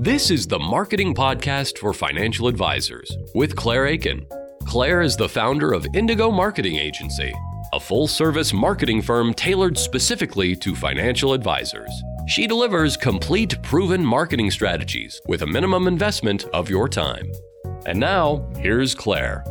This is the Marketing Podcast for Financial Advisors with Claire Aiken. Claire is the founder of Indigo Marketing Agency, a full service marketing firm tailored specifically to financial advisors. She delivers complete, proven marketing strategies with a minimum investment of your time. And now, here's Claire.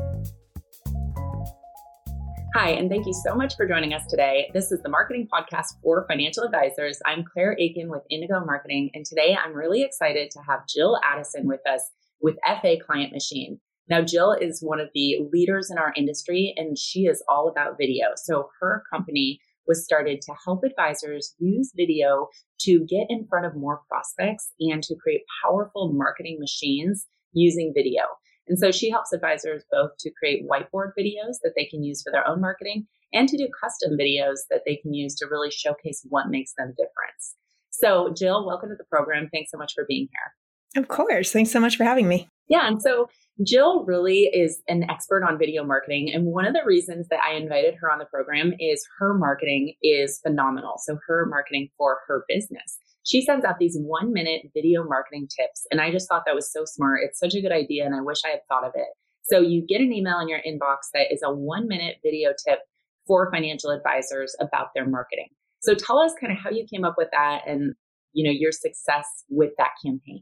Hi, and thank you so much for joining us today. This is the Marketing Podcast for Financial Advisors. I'm Claire Aiken with Indigo Marketing, and today I'm really excited to have Jill Addison with us with FA Client Machine. Now, Jill is one of the leaders in our industry, and she is all about video. So, her company was started to help advisors use video to get in front of more prospects and to create powerful marketing machines using video. And so she helps advisors both to create whiteboard videos that they can use for their own marketing and to do custom videos that they can use to really showcase what makes them difference. So, Jill, welcome to the program. Thanks so much for being here. Of course. Thanks so much for having me. Yeah. And so, Jill really is an expert on video marketing. And one of the reasons that I invited her on the program is her marketing is phenomenal. So, her marketing for her business she sends out these one minute video marketing tips. And I just thought that was so smart. It's such a good idea. And I wish I had thought of it. So you get an email in your inbox that is a one minute video tip for financial advisors about their marketing. So tell us kind of how you came up with that and, you know, your success with that campaign.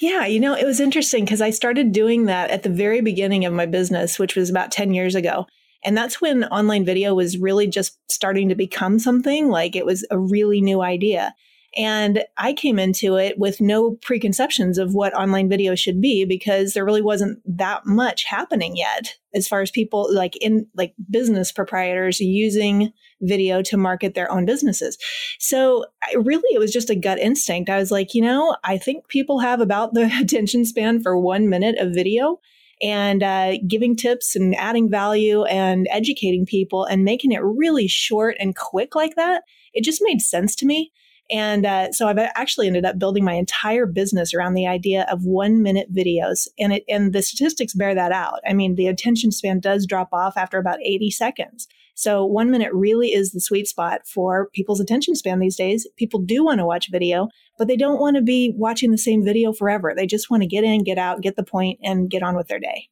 Yeah, you know, it was interesting because I started doing that at the very beginning of my business, which was about 10 years ago. And that's when online video was really just starting to become something like it was a really new idea. And I came into it with no preconceptions of what online video should be because there really wasn't that much happening yet as far as people like in like business proprietors using video to market their own businesses. So I, really it was just a gut instinct. I was like, you know, I think people have about the attention span for 1 minute of video and uh, giving tips and adding value and educating people and making it really short and quick like that. It just made sense to me. And uh, so I've actually ended up building my entire business around the idea of one minute videos. And it, and the statistics bear that out. I mean, the attention span does drop off after about 80 seconds. So one minute really is the sweet spot for people's attention span these days. People do want to watch video, but they don't want to be watching the same video forever. They just want to get in, get out, get the point, and get on with their day.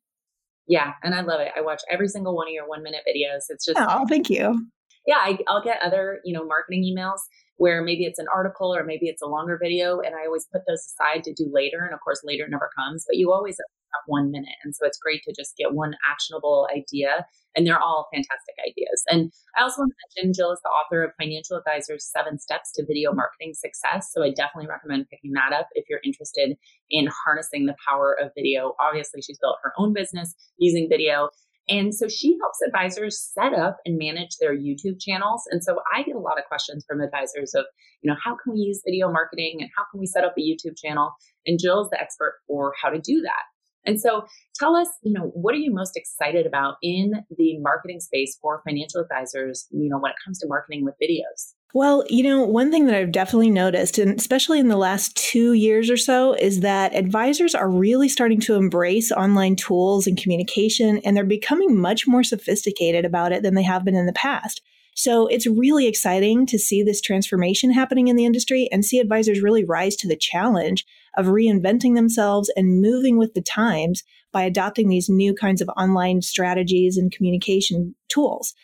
Yeah, and I love it. I watch every single one of your one minute videos. It's just oh, thank you. Yeah, I, I'll get other you know marketing emails where maybe it's an article or maybe it's a longer video. And I always put those aside to do later. And of course, later never comes, but you always have one minute. And so it's great to just get one actionable idea. And they're all fantastic ideas. And I also want to mention Jill is the author of Financial Advisor's Seven Steps to Video Marketing Success. So I definitely recommend picking that up if you're interested in harnessing the power of video. Obviously, she's built her own business using video. And so she helps advisors set up and manage their YouTube channels. And so I get a lot of questions from advisors of, you know, how can we use video marketing and how can we set up a YouTube channel? And Jill's the expert for how to do that. And so tell us, you know, what are you most excited about in the marketing space for financial advisors, you know, when it comes to marketing with videos? Well, you know, one thing that I've definitely noticed, and especially in the last two years or so, is that advisors are really starting to embrace online tools and communication, and they're becoming much more sophisticated about it than they have been in the past. So it's really exciting to see this transformation happening in the industry and see advisors really rise to the challenge of reinventing themselves and moving with the times by adopting these new kinds of online strategies and communication tools.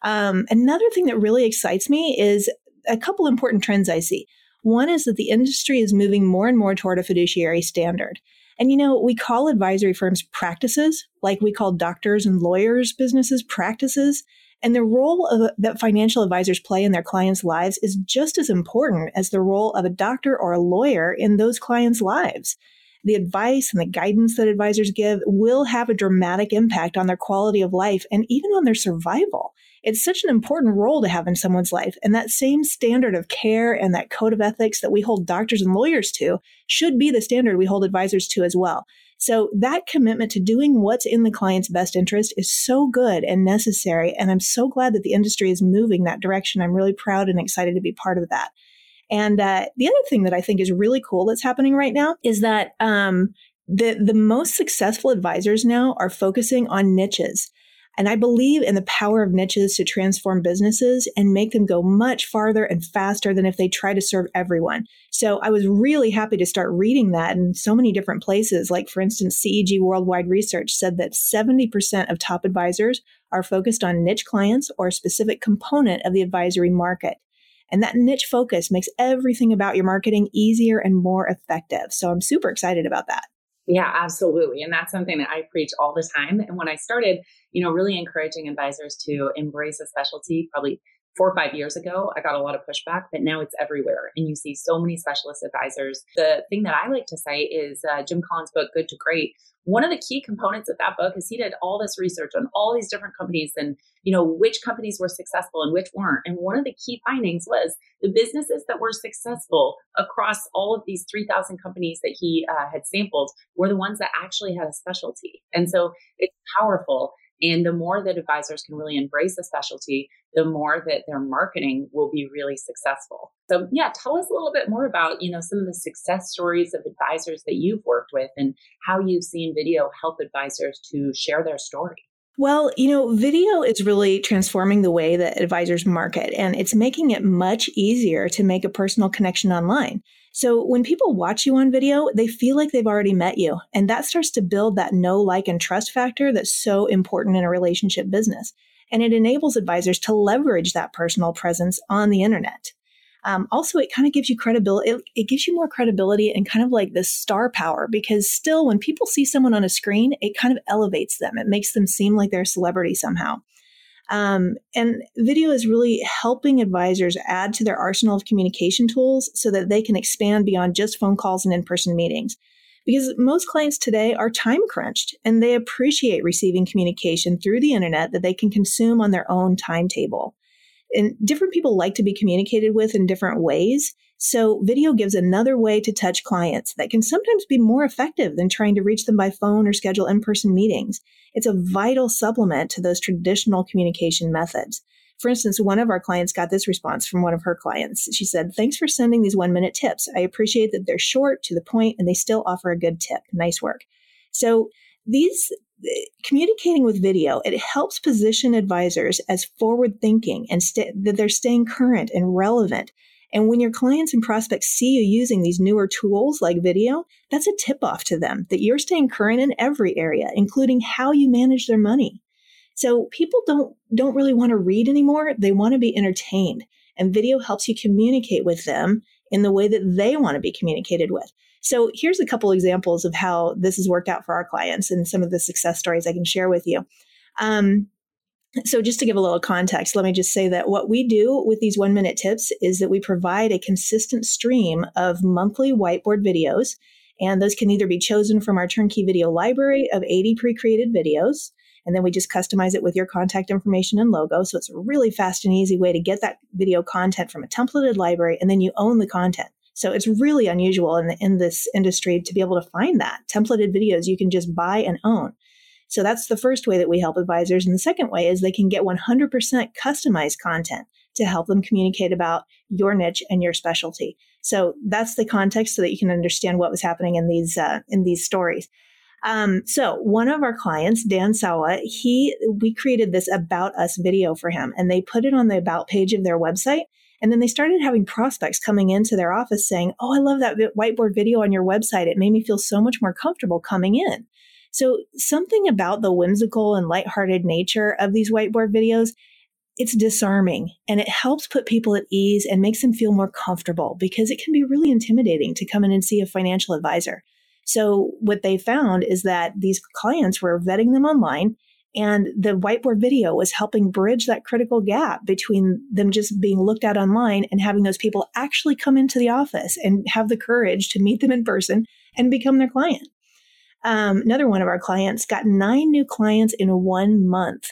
Um, another thing that really excites me is a couple important trends I see. One is that the industry is moving more and more toward a fiduciary standard. And you know, we call advisory firms practices, like we call doctors and lawyers businesses practices. And the role of, that financial advisors play in their clients' lives is just as important as the role of a doctor or a lawyer in those clients' lives. The advice and the guidance that advisors give will have a dramatic impact on their quality of life and even on their survival. It's such an important role to have in someone's life. And that same standard of care and that code of ethics that we hold doctors and lawyers to should be the standard we hold advisors to as well. So that commitment to doing what's in the client's best interest is so good and necessary. And I'm so glad that the industry is moving that direction. I'm really proud and excited to be part of that. And uh, the other thing that I think is really cool that's happening right now is that um, the the most successful advisors now are focusing on niches. And I believe in the power of niches to transform businesses and make them go much farther and faster than if they try to serve everyone. So I was really happy to start reading that in so many different places. Like, for instance, CEG Worldwide Research said that 70% of top advisors are focused on niche clients or a specific component of the advisory market. And that niche focus makes everything about your marketing easier and more effective. So I'm super excited about that. Yeah, absolutely. And that's something that I preach all the time. And when I started, you know, really encouraging advisors to embrace a specialty, probably four or five years ago, I got a lot of pushback, but now it's everywhere. And you see so many specialist advisors. The thing that I like to cite is uh, Jim Collins' book, Good to Great. One of the key components of that book is he did all this research on all these different companies and, you know, which companies were successful and which weren't. And one of the key findings was the businesses that were successful across all of these 3,000 companies that he uh, had sampled were the ones that actually had a specialty. And so it's powerful. And the more that advisors can really embrace a specialty, the more that their marketing will be really successful. So yeah, tell us a little bit more about, you know, some of the success stories of advisors that you've worked with and how you've seen video help advisors to share their story. Well, you know, video is really transforming the way that advisors market, and it's making it much easier to make a personal connection online. So when people watch you on video, they feel like they've already met you. And that starts to build that know, like, and trust factor that's so important in a relationship business. And it enables advisors to leverage that personal presence on the internet. Um, also, it kind of gives you credibility. It, it, gives you more credibility and kind of like this star power because still, when people see someone on a screen, it kind of elevates them. It makes them seem like they're a celebrity somehow. Um, and video is really helping advisors add to their arsenal of communication tools so that they can expand beyond just phone calls and in person meetings. Because most clients today are time crunched and they appreciate receiving communication through the internet that they can consume on their own timetable. And different people like to be communicated with in different ways. So video gives another way to touch clients that can sometimes be more effective than trying to reach them by phone or schedule in-person meetings. It's a vital supplement to those traditional communication methods. For instance, one of our clients got this response from one of her clients. She said, Thanks for sending these one minute tips. I appreciate that they're short, to the point, and they still offer a good tip. Nice work. So these eh, communicating with video, it helps position advisors as forward thinking and st- that they're staying current and relevant and when your clients and prospects see you using these newer tools like video, that's a tip off to them that you're staying current in every area, including how you manage their money. So people don't, don't really want to read anymore. They want to be entertained and video helps you communicate with them in the way that they want to be communicated with. So here's a couple examples of how this has worked out for our clients and some of the success stories I can share with you. Um, so, just to give a little context, let me just say that what we do with these one minute tips is that we provide a consistent stream of monthly whiteboard videos. And those can either be chosen from our turnkey video library of 80 pre created videos. And then we just customize it with your contact information and logo. So, it's a really fast and easy way to get that video content from a templated library. And then you own the content. So, it's really unusual in, the, in this industry to be able to find that. Templated videos you can just buy and own. So that's the first way that we help advisors. And the second way is they can get 100% customized content to help them communicate about your niche and your specialty. So that's the context so that you can understand what was happening in these uh, in these stories. Um, so one of our clients, Dan Sawa, he we created this about us video for him, and they put it on the about page of their website. And then they started having prospects coming into their office saying, "Oh, I love that whiteboard video on your website. It made me feel so much more comfortable coming in." So something about the whimsical and lighthearted nature of these whiteboard videos, it's disarming and it helps put people at ease and makes them feel more comfortable because it can be really intimidating to come in and see a financial advisor. So what they found is that these clients were vetting them online and the whiteboard video was helping bridge that critical gap between them just being looked at online and having those people actually come into the office and have the courage to meet them in person and become their client. Um, another one of our clients got nine new clients in one month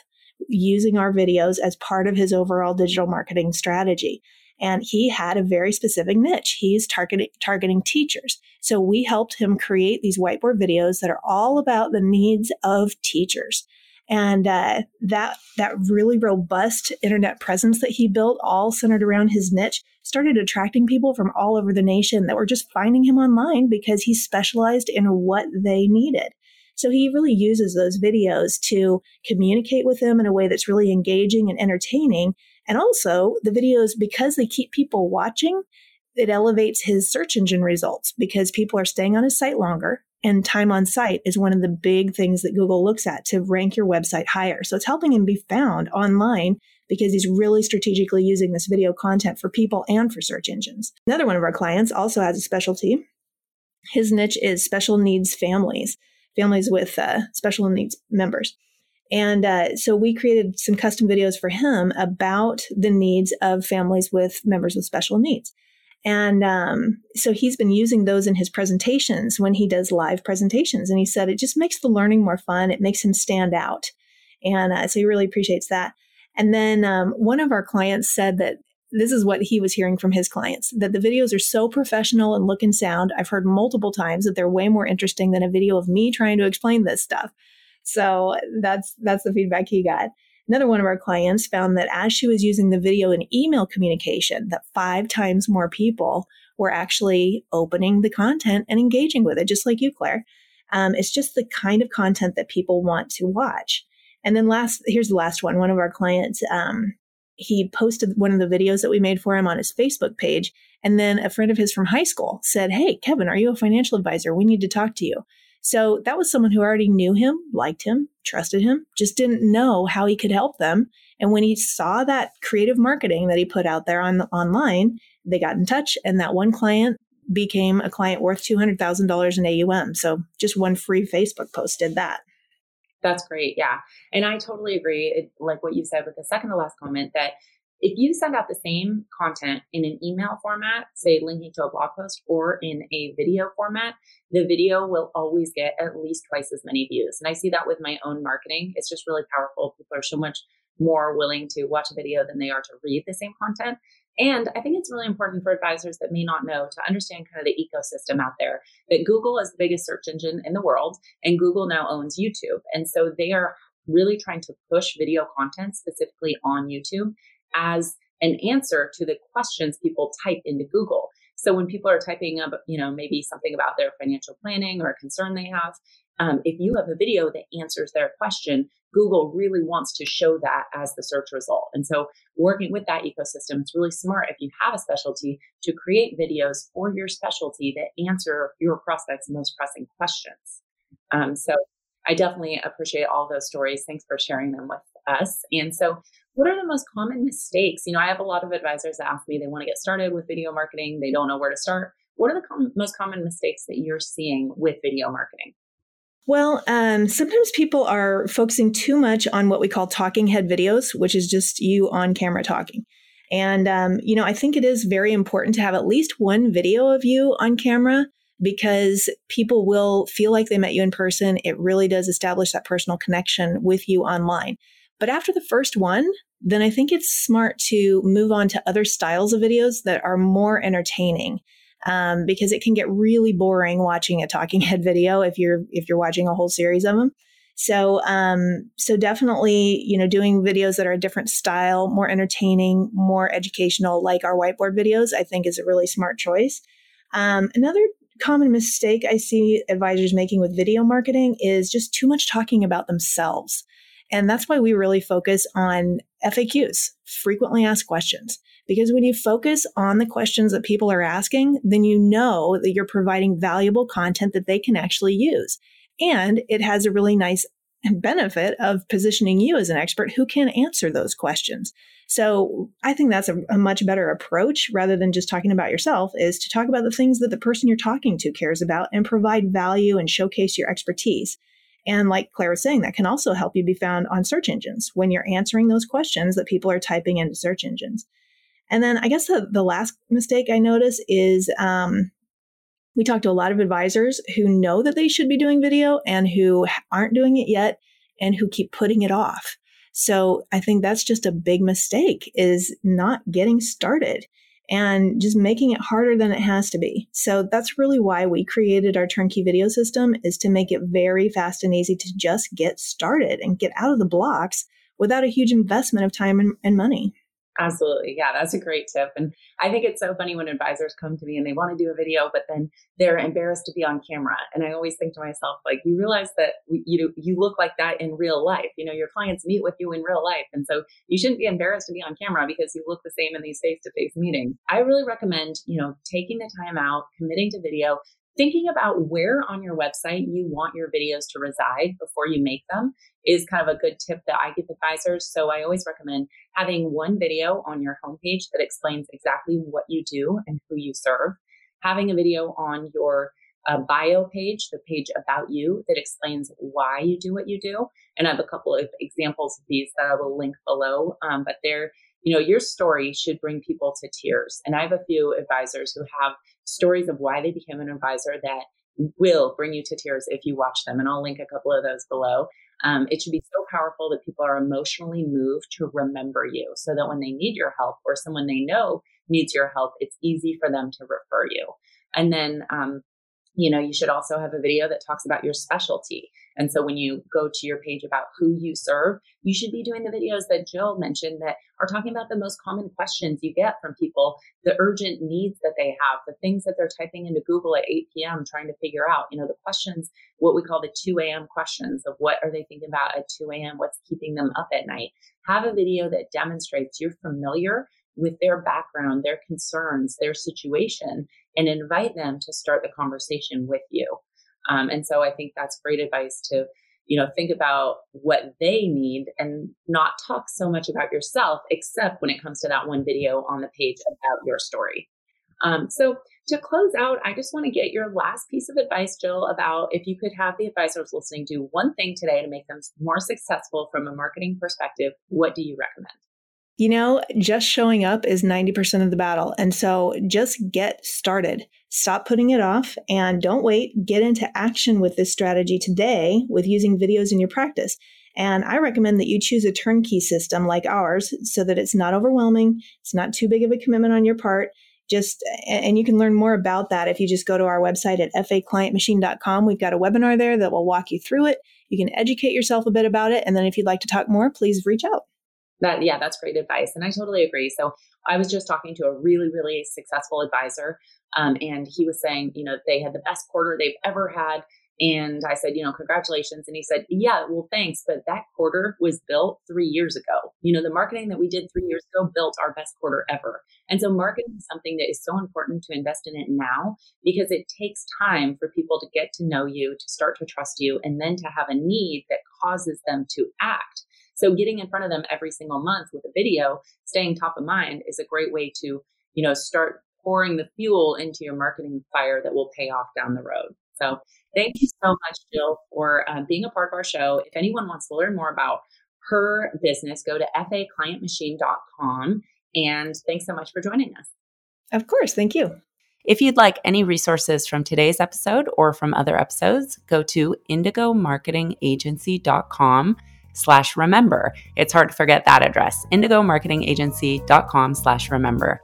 using our videos as part of his overall digital marketing strategy. And he had a very specific niche. He's targeting, targeting teachers. So we helped him create these whiteboard videos that are all about the needs of teachers. And uh, that that really robust internet presence that he built, all centered around his niche, started attracting people from all over the nation that were just finding him online because he specialized in what they needed. So he really uses those videos to communicate with them in a way that's really engaging and entertaining. And also the videos, because they keep people watching, it elevates his search engine results because people are staying on his site longer. And time on site is one of the big things that Google looks at to rank your website higher. So it's helping him be found online because he's really strategically using this video content for people and for search engines. Another one of our clients also has a specialty. His niche is special needs families, families with uh, special needs members. And uh, so we created some custom videos for him about the needs of families with members with special needs. And um, so he's been using those in his presentations when he does live presentations. And he said it just makes the learning more fun. It makes him stand out. And uh, so he really appreciates that. And then um, one of our clients said that this is what he was hearing from his clients that the videos are so professional and look and sound. I've heard multiple times that they're way more interesting than a video of me trying to explain this stuff. So that's that's the feedback he got. Another one of our clients found that as she was using the video in email communication, that five times more people were actually opening the content and engaging with it, just like you, Claire. Um, it's just the kind of content that people want to watch. And then last, here's the last one. One of our clients, um, he posted one of the videos that we made for him on his Facebook page. And then a friend of his from high school said, Hey, Kevin, are you a financial advisor? We need to talk to you. So that was someone who already knew him, liked him, trusted him, just didn't know how he could help them. And when he saw that creative marketing that he put out there on online, they got in touch and that one client became a client worth $200,000 in AUM. So just one free Facebook post did that. That's great. Yeah. And I totally agree. It, like what you said with the second to last comment that if you send out the same content in an email format, say linking to a blog post or in a video format, the video will always get at least twice as many views. And I see that with my own marketing. It's just really powerful. People are so much more willing to watch a video than they are to read the same content. And I think it's really important for advisors that may not know to understand kind of the ecosystem out there that Google is the biggest search engine in the world and Google now owns YouTube. And so they are really trying to push video content specifically on YouTube as an answer to the questions people type into Google. So when people are typing up, you know, maybe something about their financial planning or a concern they have, um, if you have a video that answers their question, Google really wants to show that as the search result. And so working with that ecosystem, it's really smart if you have a specialty to create videos for your specialty that answer your prospects' most pressing questions. Um, so I definitely appreciate all those stories. Thanks for sharing them with us. And so what are the most common mistakes? You know, I have a lot of advisors that ask me they want to get started with video marketing, they don't know where to start. What are the com- most common mistakes that you're seeing with video marketing? Well, um, sometimes people are focusing too much on what we call talking head videos, which is just you on camera talking. And, um, you know, I think it is very important to have at least one video of you on camera because people will feel like they met you in person. It really does establish that personal connection with you online. But after the first one, then I think it's smart to move on to other styles of videos that are more entertaining. Um, because it can get really boring watching a talking head video if you're if you're watching a whole series of them. So um, so definitely you know doing videos that are a different style, more entertaining, more educational, like our whiteboard videos, I think is a really smart choice. Um, another common mistake I see advisors making with video marketing is just too much talking about themselves. And that's why we really focus on FAQs, frequently asked questions. Because when you focus on the questions that people are asking, then you know that you're providing valuable content that they can actually use. And it has a really nice benefit of positioning you as an expert who can answer those questions. So I think that's a, a, much better approach rather than just talking about yourself is to talk about the things that the person you're talking to cares about and provide value and showcase your expertise. And like Claire was saying, that can also help you be found on search engines when you're answering those questions that people are typing into search engines. And then I guess the, the last mistake I notice is um, we talk to a lot of advisors who know that they should be doing video and who aren't doing it yet and who keep putting it off. So I think that's just a big mistake is not getting started and just making it harder than it has to be. So that's really why we created our turnkey video system is to make it very fast and easy to just get started and get out of the blocks without a huge investment of time and, and money. Absolutely. Yeah, that's a great tip. And I think it's so funny when advisors come to me and they want to do a video, but then they're embarrassed to be on camera. And I always think to myself, like, you realize that you you look like that in real life. You know, your clients meet with you in real life. And so you shouldn't be embarrassed to be on camera because you look the same in these face to face meetings. I really recommend, you know, taking the time out, committing to video, thinking about where on your website you want your videos to reside before you make them is kind of a good tip that I give advisors. So I always recommend having one video on your homepage that explains exactly what you do and who you serve, having a video on your uh, bio page, the page about you that explains why you do what you do. And I have a couple of examples of these that I will link below. Um, but they're, you know, your story should bring people to tears. And I have a few advisors who have stories of why they became an advisor that will bring you to tears if you watch them. And I'll link a couple of those below. Um, it should be so powerful that people are emotionally moved to remember you so that when they need your help or someone they know needs your help, it's easy for them to refer you. And then, um, you know, you should also have a video that talks about your specialty. And so when you go to your page about who you serve, you should be doing the videos that Jill mentioned that are talking about the most common questions you get from people, the urgent needs that they have, the things that they're typing into Google at 8 p.m. trying to figure out, you know, the questions, what we call the 2 a.m. questions of what are they thinking about at 2 a.m., what's keeping them up at night. Have a video that demonstrates you're familiar with their background, their concerns, their situation, and invite them to start the conversation with you. Um, and so I think that's great advice to, you know, think about what they need and not talk so much about yourself, except when it comes to that one video on the page about your story. Um, so to close out, I just want to get your last piece of advice, Jill, about if you could have the advisors listening do one thing today to make them more successful from a marketing perspective, what do you recommend? You know, just showing up is 90% of the battle. And so just get started. Stop putting it off and don't wait. Get into action with this strategy today with using videos in your practice. And I recommend that you choose a turnkey system like ours so that it's not overwhelming, it's not too big of a commitment on your part. Just and you can learn more about that if you just go to our website at faclientmachine.com. We've got a webinar there that will walk you through it. You can educate yourself a bit about it. And then if you'd like to talk more, please reach out that yeah that's great advice and i totally agree so i was just talking to a really really successful advisor um, and he was saying you know they had the best quarter they've ever had and i said you know congratulations and he said yeah well thanks but that quarter was built three years ago. You know the marketing that we did three years ago built our best quarter ever. And so marketing is something that is so important to invest in it now because it takes time for people to get to know you to start to trust you and then to have a need that causes them to act so getting in front of them every single month with a video, staying top of mind is a great way to, you know, start pouring the fuel into your marketing fire that will pay off down the road. So thank you so much, Jill, for um, being a part of our show. If anyone wants to learn more about her business, go to faclientmachine.com. And thanks so much for joining us. Of course. Thank you. If you'd like any resources from today's episode or from other episodes, go to indigomarketingagency.com slash remember. It's hard to forget that address, indigomarketingagency.com slash remember.